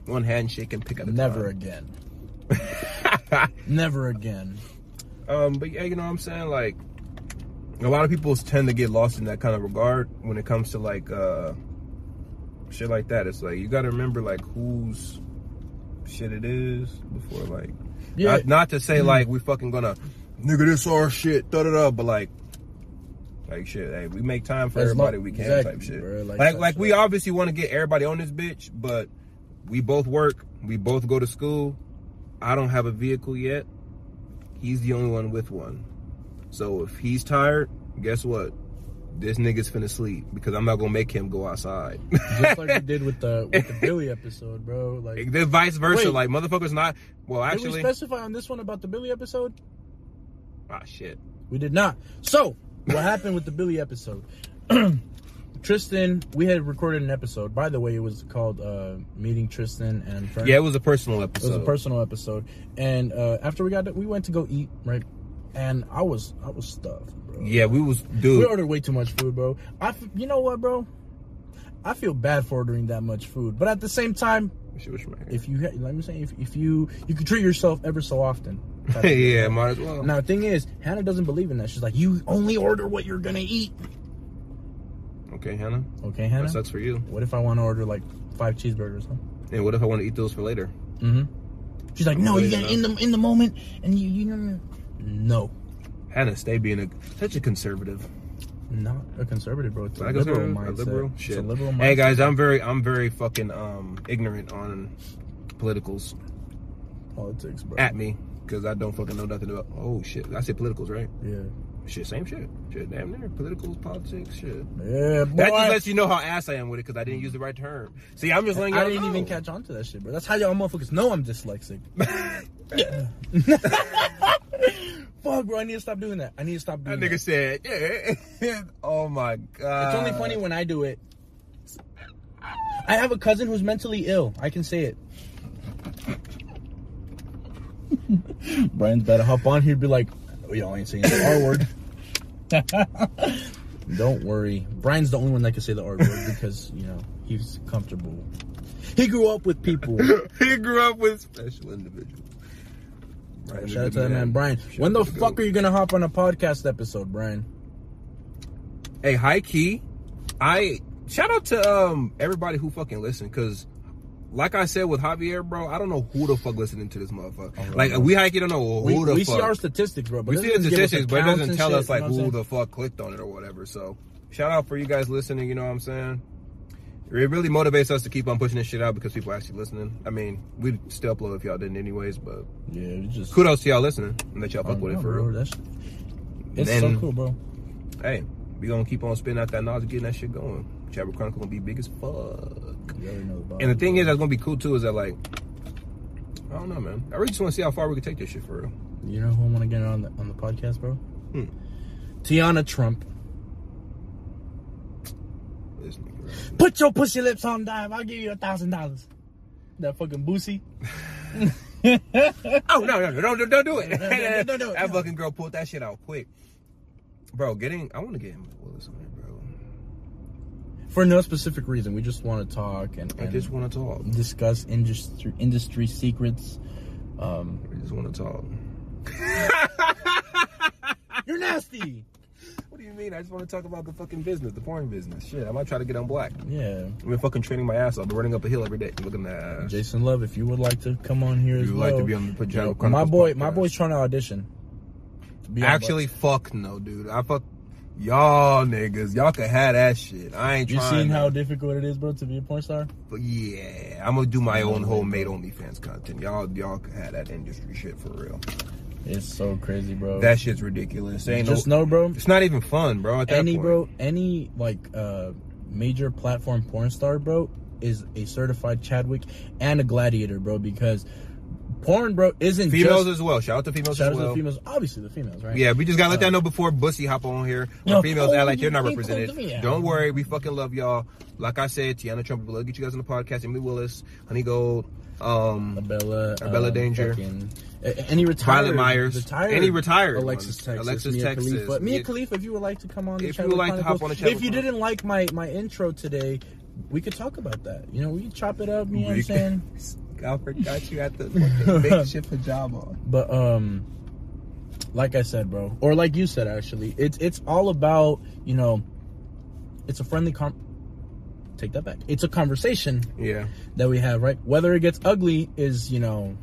One handshake and pick at a never time. again. Never again. Um, but yeah, you know what I'm saying? Like, a lot of people tend to get lost in that kind of regard when it comes to like uh shit like that. It's like you got to remember like whose shit it is before like Yeah. not, not to say like we fucking gonna nigga this our shit da da da, but like like shit, hey, we make time for As everybody we can exactly, type shit. bro, like like like, we obviously want to get everybody on this bitch, but we both work, we both go to school. I don't have a vehicle yet. He's the only one with one. So if he's tired, guess what? This nigga's finna sleep because I'm not gonna make him go outside. Just like we did with the with the Billy episode, bro. Like, the vice versa, Wait. like motherfuckers not. Well, did we actually, specify on this one about the Billy episode? ah shit. We did not. So, what happened with the Billy episode? Tristan, we had recorded an episode. By the way, it was called uh, "Meeting Tristan and Friends." Yeah, it was a personal episode. It was a personal episode, and uh, after we got, to, we went to go eat, right? And I was, I was stuffed, bro. Yeah, we was dude. we ordered way too much food, bro. I, f- you know what, bro? I feel bad for ordering that much food, but at the same time, Shit was right here. if you, let me say, if, if you, you could treat yourself ever so often. type of thing, yeah, might as well. Now the thing is, Hannah doesn't believe in that. She's like, you only order what you're gonna eat. Okay, Hannah, Okay, Hannah. that sucks for you. What if I want to order like five cheeseburgers? Huh? And what if I want to eat those for later? Mm-hmm. She's like, no, you gotta in the in the moment, and you you know, no, Hannah, stay being a such a conservative. not a conservative, bro. It's a Not liberal conservative, a mindset. liberal. It's Shit. a liberal mindset. Hey guys, I'm very, I'm very fucking um ignorant on politicals. politics, bro. At me, because I don't fucking know nothing about. Oh shit, I said politicals, right? yeah, Shit, same shit. Shit, damn near politicals, politics, shit. yeah, boy. That just lets you know how ass I am with it because I didn't use the right term. See, I'm just letting y'all I didn't know. even catch on to that shit, bro. That's how y'all motherfuckers know I'm dyslexic. yeah. Fuck, bro. I need to stop doing that. I need to stop doing That that. nigga said, yeah. oh my god. It's only funny when I do it. I have a cousin who's mentally ill. I can say it. Brian's better hop on here and be like, oh, y'all ain't saying the R word. Don't worry. Brian's the only one that can say the R word because, you know, he's comfortable. He grew up with people. he grew up with special individuals. Shout out to that good man, Brian. Shout When the fuck goat. are you gonna hop on a podcast episode, Brian? Hey, high key, I shout out to um everybody who fucking listened because. Like I said with Javier, bro, I don't know who the fuck listening to this motherfucker. Oh, like we hike don't know who We, the we fuck. see our statistics, bro. But we see the statistics, but it doesn't tell shit, us like you know who the fuck clicked on it or whatever. So shout out for you guys listening. You know what I'm saying? It really motivates us to keep on pushing this shit out because people are actually listening. I mean, we'd still upload if y'all didn't anyways, but? Yeah, it's just kudos to y'all listening and that y'all Oh, fuck with no, it for bro, real. That's, it's so cool, bro. Hey, we gonna keep on spinning out that knowledge, getting that shit going. Chabot Chronicle gonna be big as fuck. Know And the thing is, that's gonna be cool too. Is that like, I don't know, man. I really just want to see how far we can take this shit for real. you know who I want to get on the on the podcast, bro? Hmm. Tiana Trump. Right Put your pussy lips on dive. I'll give you a thousand dollars. That fucking boosie. Oh no, no, no, don't, don't do it. No, no, no, no, that fucking girl pulled that shit out quick. Bro, getting I want to get him with Willis on there, bro. For no specific reason, we just want to talk and, I just want to talk. discuss industry industry secrets. Um, I just want to talk. you're nasty. Do you mean? I just want to talk about the fucking business, the porn business. Shit, I might try to get on black. Yeah. I've been fucking training my ass off. Been running up a hill every day. Look at. Jason Luv, if you would like to come on here You as well. like to be on the Pajama my Chronicles boy, my boy's trying to audition. to Actually, fuck no, dude. I fuck y'all niggas. Y'all can have that shit. I ain't you trying. seen to- how difficult it is, bro, to be a porn star? But yeah, I'm gonna do my own homemade OnlyFans content. Y'all, y'all can have that industry shit for real. It's so crazy, bro. That shit's ridiculous. Ain't Just no, know, bro. it's not even fun, bro. Any point. bro, any like uh major platform porn star, bro, is a certified Chadwick and a gladiator, bro, because porn, bro, isn't Females just as well. Shout out to females shout as out to the females. Obviously, the females, right? Yeah, we just gotta let Uh, that know before Bussy hop on here. No, females oh, act like they're not represented. me. Don't worry, we fucking love y'all. Like I said, Tiana Trump, we'll get you guys on the podcast. Emily Willis, Honey Gold, um, Abella, Abella um, Danger. fucking- any retired, Violet Myers. retired, Any retired Alexis ones. Texas, Alexis Mia Texas. Khalifa. Mia Mia- Khalifa, if you would like to come on, the channel, If you would like to hop on the Chadwick if you didn't like my my intro today, we could talk about that. You know, we could chop it up. You know what I'm saying? Alfred got you at the big pajama. But um, like I said, bro, or like you said, actually, it's it's all about you know, it's a friendly com. Take that back. It's a conversation Yeah, that we have, right? Whether it gets ugly is you know,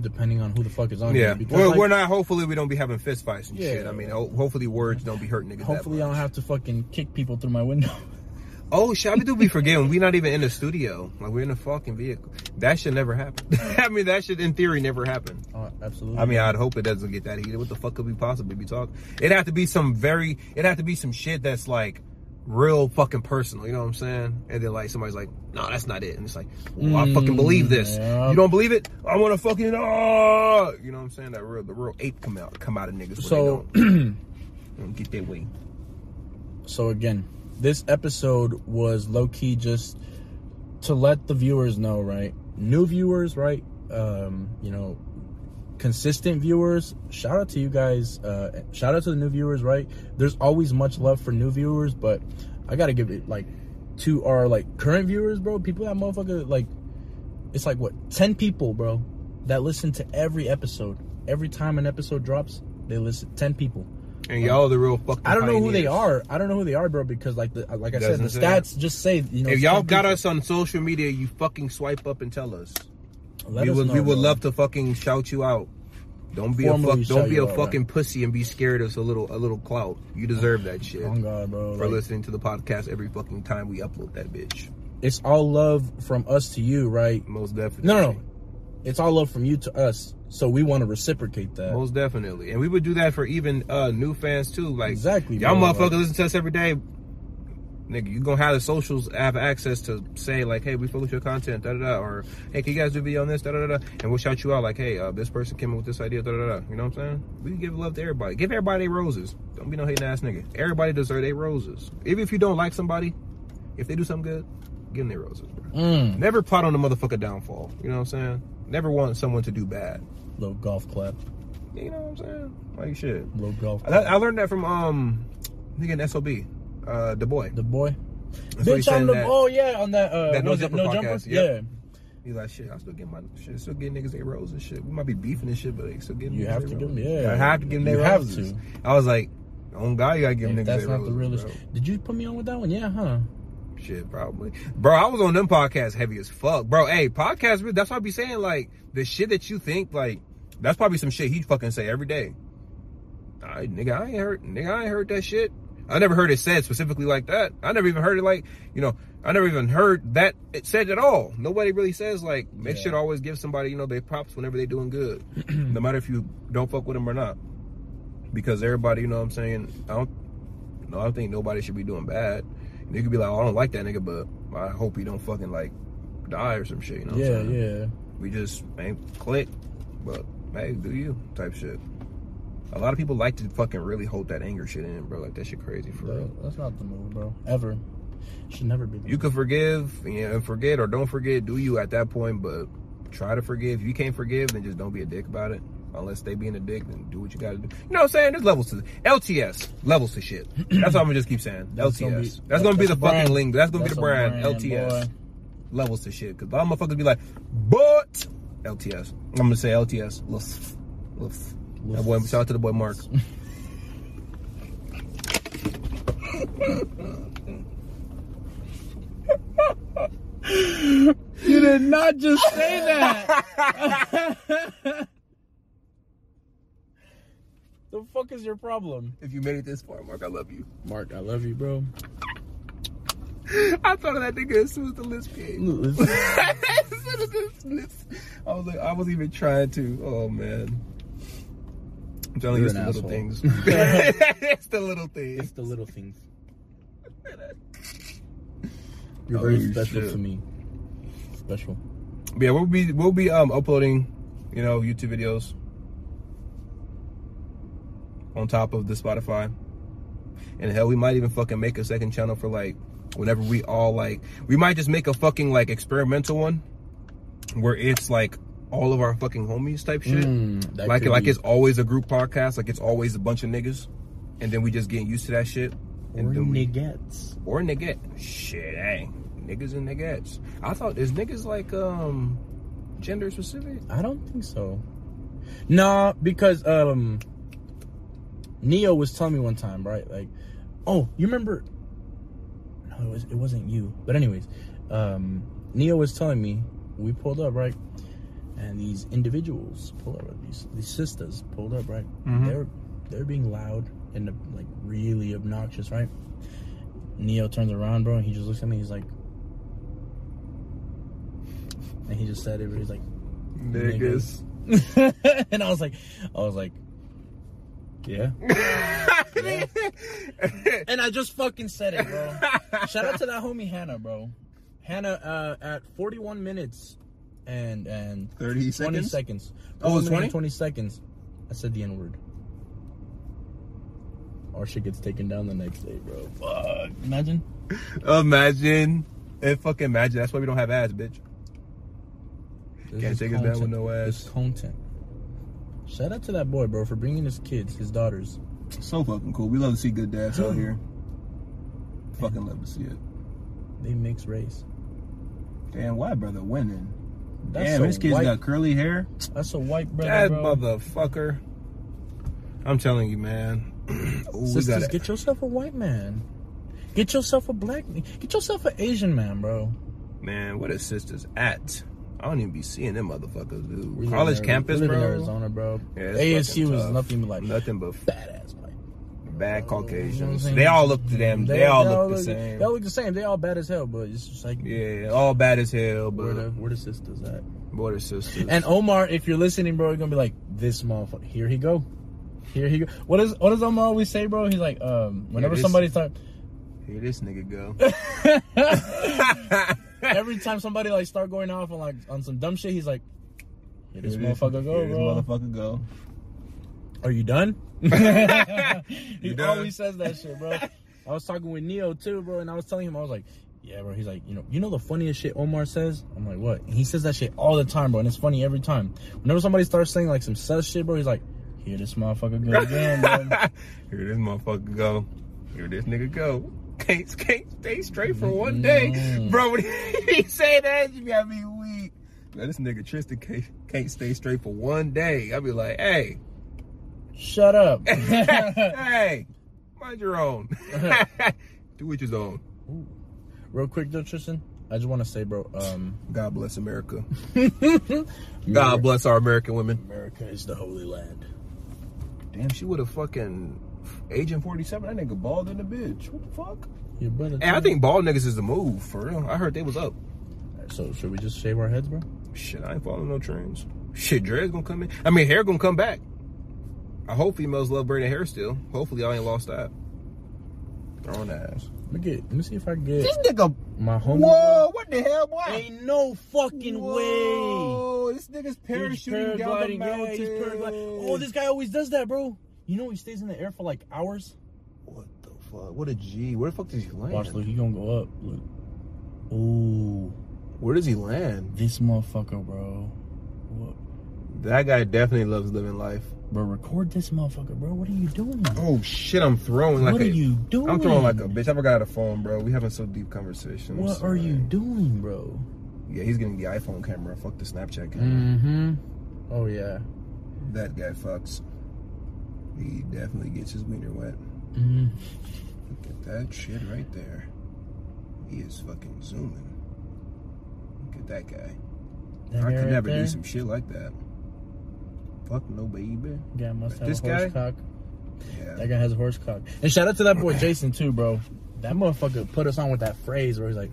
depending on who the fuck is on yeah. here. Because, We're, like, we're not. Hopefully, we don't be having fist fights and Yeah. shit. I mean, ho- hopefully, words don't be hurting niggas. Hopefully, I don't have to fucking kick people through my window. Oh, shit, I do be forgetting. We're not even in the studio. Like, we're in a fucking vehicle. That should never happen. I mean, that should, in theory, never happen. Oh, absolutely. I mean, I'd hope it doesn't get that heated. What the fuck could we possibly be talking? It'd have to be some very, it'd have to be some shit that's like real fucking personal. You know what I'm saying? And then like somebody's like, no, that's not it. And it's like, well, I fucking believe this. Mm. You don't believe it? I want to fucking, oh, you know what I'm saying? That real, the real ape come out, come out of niggas. So- they don't, don't get their way. so again, this episode was low key just to let the viewers know, right? New viewers, right? Um, you know, consistent viewers. Shout out to you guys. Uh, shout out to the new viewers, right? There's always much love for new viewers, but I gotta give it like to our like current viewers, bro. People that motherfucker like, it's like what ten people, bro, that listen to every episode. Every time an episode drops, they listen. Ten people. And y'all are the real fucking I don't know who they are. I don't know who they are, bro, because like the like I said, the Doesn't stats just say you know. If y'all got people- us on social media, you fucking swipe up and tell us. Let we would know, we would bro. love to fucking shout you out. Don't be Formally a fuck, don't be a out, fucking pussy and be scared of a little a little clout. You deserve that shit Oh God, bro. for like, listening to the podcast every fucking time we upload that bitch. it's all love from us to you, right? Most definitely. No, no, no. It's all love from you to us. So we want to reciprocate that. Most definitely, and we would do that for even uh new fans too. Like Exactly, y'all motherfuckers listen to us every day. Nigga, you gonna have the socials have access to say like, hey, we fuck with your content, da da da, or hey, can you guys do a video on this, da da da, and we'll shout you out like, hey, uh, this person came up with this idea, da da da. You know what I'm saying? We give love to everybody. Give everybody their roses. Don't be no hating ass nigga. Everybody deserve their roses. Even if you don't like somebody, if they do something good, give them their roses, bro. Mm. Never plot on the motherfucker downfall. You know what I'm saying? Never want someone to do bad. Little golf clap. You know what I'm saying? Like shit. Little golf. I, Clap. I learned that from um, nigga in SOB, uh, the boy. the boy. That's Bitch on the that- oh yeah on that uh that No Jumper no podcast, jumper yep. yeah He's like, shit, I still get my shit, still get niggas their roses and shit. We might be beefing and shit, but they still get You have to give 'em- roses. yeah. I have to give them their have roses. to. I was like, on God, you gotta give them niggas that's not the realest bro. did you put me on with that one yeah huh Shit, probably. Bro, I was on them podcasts heavy as fuck. Bro, hey, podcasts, that's why I be saying, like, the shit that you think, like, that's probably some shit he fucking say every day. I, nigga, I ain't heard, nigga, I ain't heard that shit. I never heard it said specifically like that. I never even heard it like, you know, I never even heard that it said at all. Nobody really says like, make Yeah. sure to always give somebody, you know, they props whenever they're doing good, no matter if you don't fuck with them or not. Because everybody, you know what I'm saying? I don't, no, I don't think nobody should be doing bad. You could be like, oh, I don't like that nigga, but I hope he don't fucking like die or some shit. You know? What yeah I'm saying? yeah We just ain't click, but hey, do you type shit. A lot of people like to fucking really hold that anger shit in, bro. Like that shit crazy for real. That's not the move bro ever should never be You can forgive, you know, forget or don't forget. Do you at that point? But try to forgive. If you can't forgive, then just don't be a dick about it. Unless they being a dick, then do what you got to do. You know what I'm saying? There's levels to LTS, levels to shit. That's what I'm gonna just keep saying. That's LTS. gonna be- that's gonna be the brand. fucking link. That's gonna That's be the brand. brand, LTS. boy. Levels to shit. Cause all motherfuckers be like, but LTS. I'm gonna say LTS. Loof. Loof. That boy, shout out to the boy Mark. You did not just say that. the fuck is your problem? If you made it this far, Mark, I love you. Mark, I love you, bro. I thought of that nigga as soon as the list came. as soon as this list, I was like, I wasn't even trying to. Oh man. I'm telling you, it's the little things. it's the little things. It's the little things. You're Oh, very special shit. to me. Special. But yeah, we'll be we'll be um uploading, you know, YouTube videos on top of the Spotify. And hell, we might even fucking make a second channel for like whenever we all like we might just make a fucking like experimental one where it's like all of our fucking homies type shit. Mm, like like be- it's always a group podcast, like it's always a bunch of niggas. And then we just getting used to that shit. And or then we, niggas. or nigga. Shit, hey. Niggas and niggas. I thought is niggas like um gender specific? I don't think so. No, because um Neo was telling me one time, right? Like, oh, you remember No, it was it wasn't you. But anyways, um Neo was telling me we pulled up, right? And these individuals pulled up, these these sisters pulled up, right? Mhm. They're they're being loud and like really obnoxious, right? Neo turns around, bro, and he just looks at me. He's like, and he just said it. He's like, Niggas. and I was like, I was like, yeah. And I just fucking said it, bro. Shout out to that homie Hannah, bro. Hannah uh, at 41 minutes and and 30 20 seconds? seconds. Oh, it was 41 minutes 20? 20 seconds. I said the N word. Our shit gets taken down the next day, bro. Fuck. Imagine. Imagine. Eh, and fucking imagine. That's why we don't have ads, bitch. This Can't is take us down with content. no ass. It's content. Shout out to that boy, bro, for bringing his kids, his daughters. So fucking cool. We love to see good dads out here. Fucking love to see it. They mix race. Damn, white brother winning. That's Damn, this his kid's white, got curly hair. That's a white brother, That bro. motherfucker. I'm telling you, man. Ooh, Sisters, gotta- get yourself a white man. Get yourself a black. Man. Get yourself an Asian man, bro. Man, what is sisters at? I don't even be seeing them motherfuckers, dude. We live College in campus, we live bro. in Arizona, bro. Yeah, ASU fucking is nothing but like Nothing but badass, like bad You know Caucasians. They all look to them. They, all look the same. They all look the same. They all bad as hell, but it's just like Yeah, all bad as hell, where the but where the sisters at? border sisters. And Omar, if you're listening, bro, you're gonna be like, this motherfucker. Here he go. Here he go. What is what does Omar always say, bro? He's like, um, whenever this- somebody start, here this nigga go. every time somebody like start going off on like on some dumb shit, he's like, here this motherfucker go, here this bro. motherfucker go. Are you done? he done? always says that shit, bro. I was talking with Neo too, bro, and I was telling him, I was like, yeah, bro. He's like, you know, you know the funniest shit Omar says? I'm like, what? And he says that shit all the time, bro, and it's funny every time. Whenever somebody starts saying like some sus shit, bro, he's like, here this motherfucker go again, bro. Here this motherfucker go. Here this nigga go. Can't, can't stay straight for one day. Mm. Bro, when he say that, you got me weak. Man, this nigga Tristan can't, can't stay straight for one day. I'll be like, hey, Shut up. hey, mind your own. Do what your own. Real quick though, Tristan, I just want to say, bro, um, God bless America. God bless our American women. America is the holy land. Damn, she would have fucking Agent 47. That nigga bald in the bitch. What the fuck? Your brother. Hey, I think bald niggas is the move, for real. I heard they was up. So should we just shave our heads, bro? Shit, I ain't following no trends. Shit, dread's gonna come in. I mean, hair gonna come back. I hope females love braiding hair still. Hopefully, I ain't lost that. Throwing ass. Let me get. Let me see if I get this nigga. my homie. Whoa, what the hell, boy? Ain't no fucking way. Whoa, this nigga's He's parachuting down the mountain. yeah, he's. Oh, this guy always does that, bro. You know he stays in the air for like hours. What the fuck? What a G. Where the fuck does he land? Watch, look, he gonna go up. Look. Ooh, Where does he land? this motherfucker, bro. What? That guy definitely loves living life. Bro, record this motherfucker, bro. What are you doing? Oh shit, I'm throwing like what a. are you doing? I'm throwing like a bitch. I forgot a phone, bro. We having so deep conversations. What are you doing, bro? Yeah, he's getting the iPhone camera. Fuck the Snapchat camera. Mm-hmm. Oh yeah. That guy fucks. He definitely gets his wiener wet. Mm. Look at that shit right there. He is fucking zooming. Look at that guy. That I guy could right never there, do some shit like that. Fuck no, baby. Guy must But have this a horse guy? cock. Yeah. That guy has a horse cock. And shout out to that boy Jason too, bro. That motherfucker put us on with that phrase where he's like,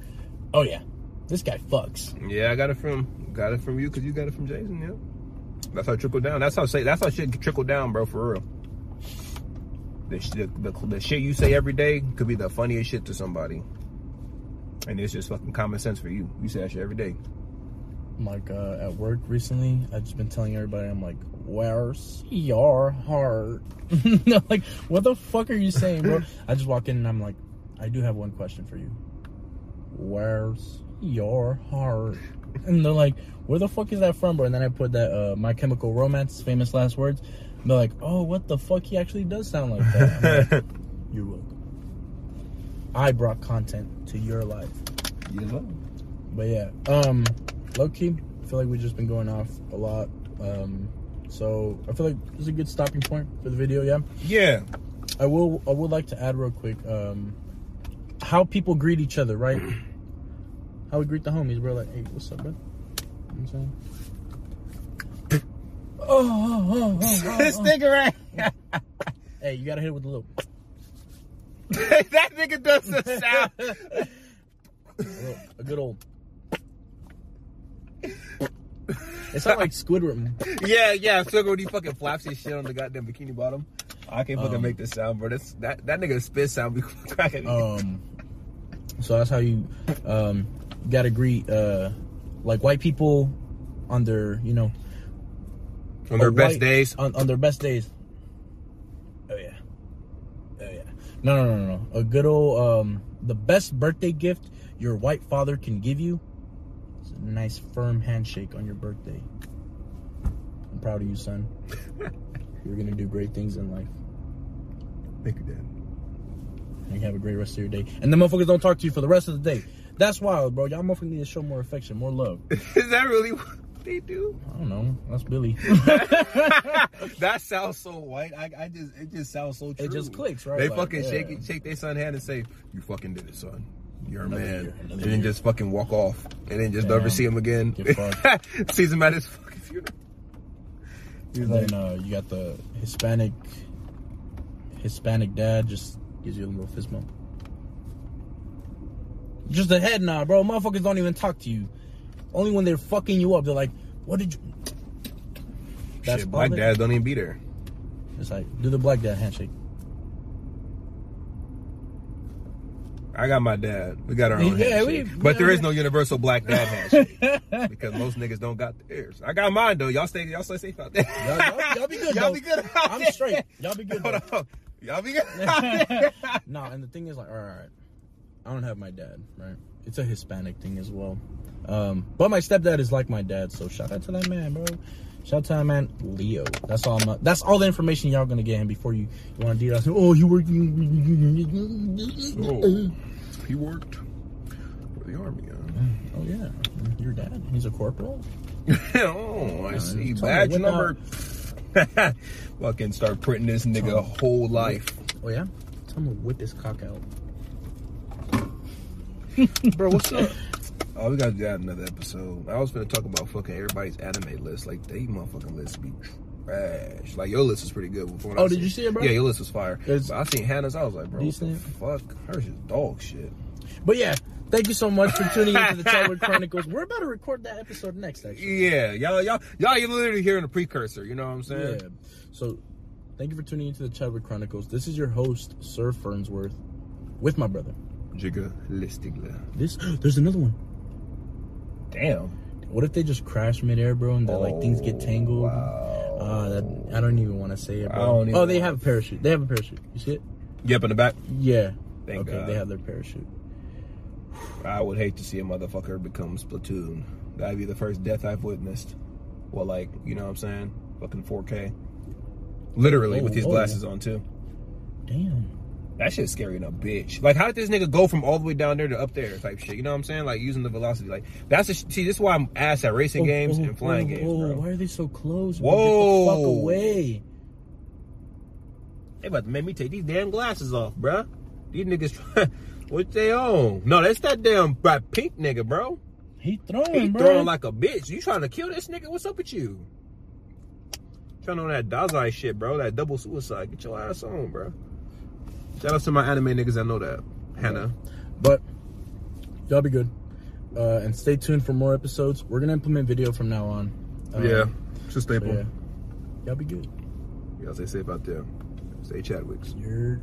"Oh yeah, this guy fucks." Yeah, I got it from got it from you because you got it from Jason. Yeah, that's how it trickled down. That's how say that's how shit trickled down, bro. For real. The, the, the, the shit you say every day could be the funniest shit to somebody, and it's just fucking common sense for you. You say that shit every day. Like uh, at work recently, I've just been telling everybody, I'm like, "Where's your heart?" Like, "What the fuck are you saying, bro?" I just walk in and I'm like, "I do have one question for you. Where's your heart?" And they're like, "Where the fuck is that from, bro?" And then I put that uh, My Chemical Romance, famous last words. And they're like, "Oh, what the fuck? He actually does sound like that." Like, You're welcome. I brought content to your life. You know? But yeah, um, low key, I feel like we've just been going off a lot. Um, so I feel like this is a good stopping point for the video. Yeah, Yeah. I will. I would like to add real quick, um, how people greet each other, right? how we greet the homies, bro. Like, hey, what's up, bro? You know what I'm saying? oh, oh, oh, oh, oh, this oh. nigga right. Hey, you gotta hit it with a little. that nigga does the sound. a little- a good old. It sounds like Squidward. yeah, yeah. So when he fucking flaps his shit on the goddamn bikini bottom. I can't fucking Um, make this sound, bro. That's, that that nigga spit sound be cracking. Um, so that's how you um gotta greet uh like white people on their you know on their best white- days. on, on their best days. Oh yeah, oh yeah. No no no no. A good old um the best birthday gift your white father can give you nice firm handshake on your birthday. I'm proud of you, son. You're gonna do great things in life. Thank you, Dad. And you have a great rest of your day. And the motherfuckers don't talk to you for the rest of the day. That's wild, bro. Y'all motherfuckers need to show more affection, more love. Is that really what they do? I don't know. That's Billy. that sounds so white. I, I just it just sounds so true. It just clicks, right? They Like, fucking yeah. shake it, shake their son hand and say, "You fucking did it, son. You're a man." and then just fucking walk off, and then just Damn. never see him again. Sees him at his fucking funeral. He's And like, then uh, you got the Hispanic Hispanic dad just gives you a little fist bump. Just a head nod, bro. Motherfuckers don't even talk to you. Only when they're fucking you up, they're like, "What did you?" That's shit, black dads don't even be there. It's like do the black dad handshake. I got my dad. We got our own Yeah, handshake. we- but there yeah. no universal black dad handshake because most niggas don't got theirs. I got mine though. Y'all stay, y'all stay safe out there. Y'all, y'all, y'all be good. Y'all be good I'm there. straight. Y'all be good. Hold though. on. Y'all be good. no, and the thing is like, all right, I don't have my dad, right? It's a Hispanic thing as well. Um, but my stepdad is like my dad, so shout out to that man, bro. Shout out man, Leo. That's all. I'm, that's all the information y'all gonna get him before you, you want to do that. Oh, you work. Oh, he worked for the army. Huh? Mm, oh yeah, your dad. He's a corporal. oh, I see. Badge me, number. Fucking start printing this nigga whole life. Oh yeah. Tell him to whip this cock out. Bro, what's up? Oh, we gotta do that another episode. I was gonna talk about fucking everybody's anime list. Like, they motherfucking list be trash. Like, your list is pretty good. Oh, I did you see it, bro? Yeah, your list was fire. I seen Hannah's. I was like, bro, what the fuck? Hers is dog shit. But yeah, thank you so much for tuning into the Chadwick Chronicles. We're about to record that episode next, actually. Yeah, y'all, y'all, y'all, you're literally hearing a precursor. You know what I'm saying? Yeah. So, thank you for tuning into the Chadwick Chronicles. This is your host, Sir Fernsworth, with my brother. Jigga Listigla. This there's another one. Damn. What if they just crash midair, bro, and that like things get tangled? Wow. Uh, that I don't even want to say it, bro. Oh, they have a parachute. They have a parachute. You see it? Yep, in the back. Yeah. Thank okay, God. they have their parachute. I would hate to see a motherfucker become Splatoon. That'd be the first death I've witnessed. Well, like, you know what I'm saying? Fucking 4K. Literally, Oh, with his oh. glasses on, too. Damn. That shit's scary in a bitch. Like, how did this nigga go from all the way down there to up there type shit? You know what I'm saying? Like, using the velocity. Like, that's a, see, this is why I'm ass at racing Oh, games oh, and flying oh, games, oh, bro. Why are they so close? bro? Get Whoa. the fuck away. They about to make me take these damn glasses off, bruh. These niggas, what they on? No, that's that damn that pink nigga, bro. He throwing, He bro. throwing like a bitch. You trying to kill this nigga? What's up with you? Trying on that Dazai shit, bro. That double suicide. Get your ass on, bro. Shout out to my anime niggas I know that. Hannah. But y'all be good. Uh, and stay tuned for more episodes. We're gonna implement video from now on. Um, yeah. It's a so staple. yeah. Y'all be good. Y'all stay safe out there. Stay Chadwicks. You're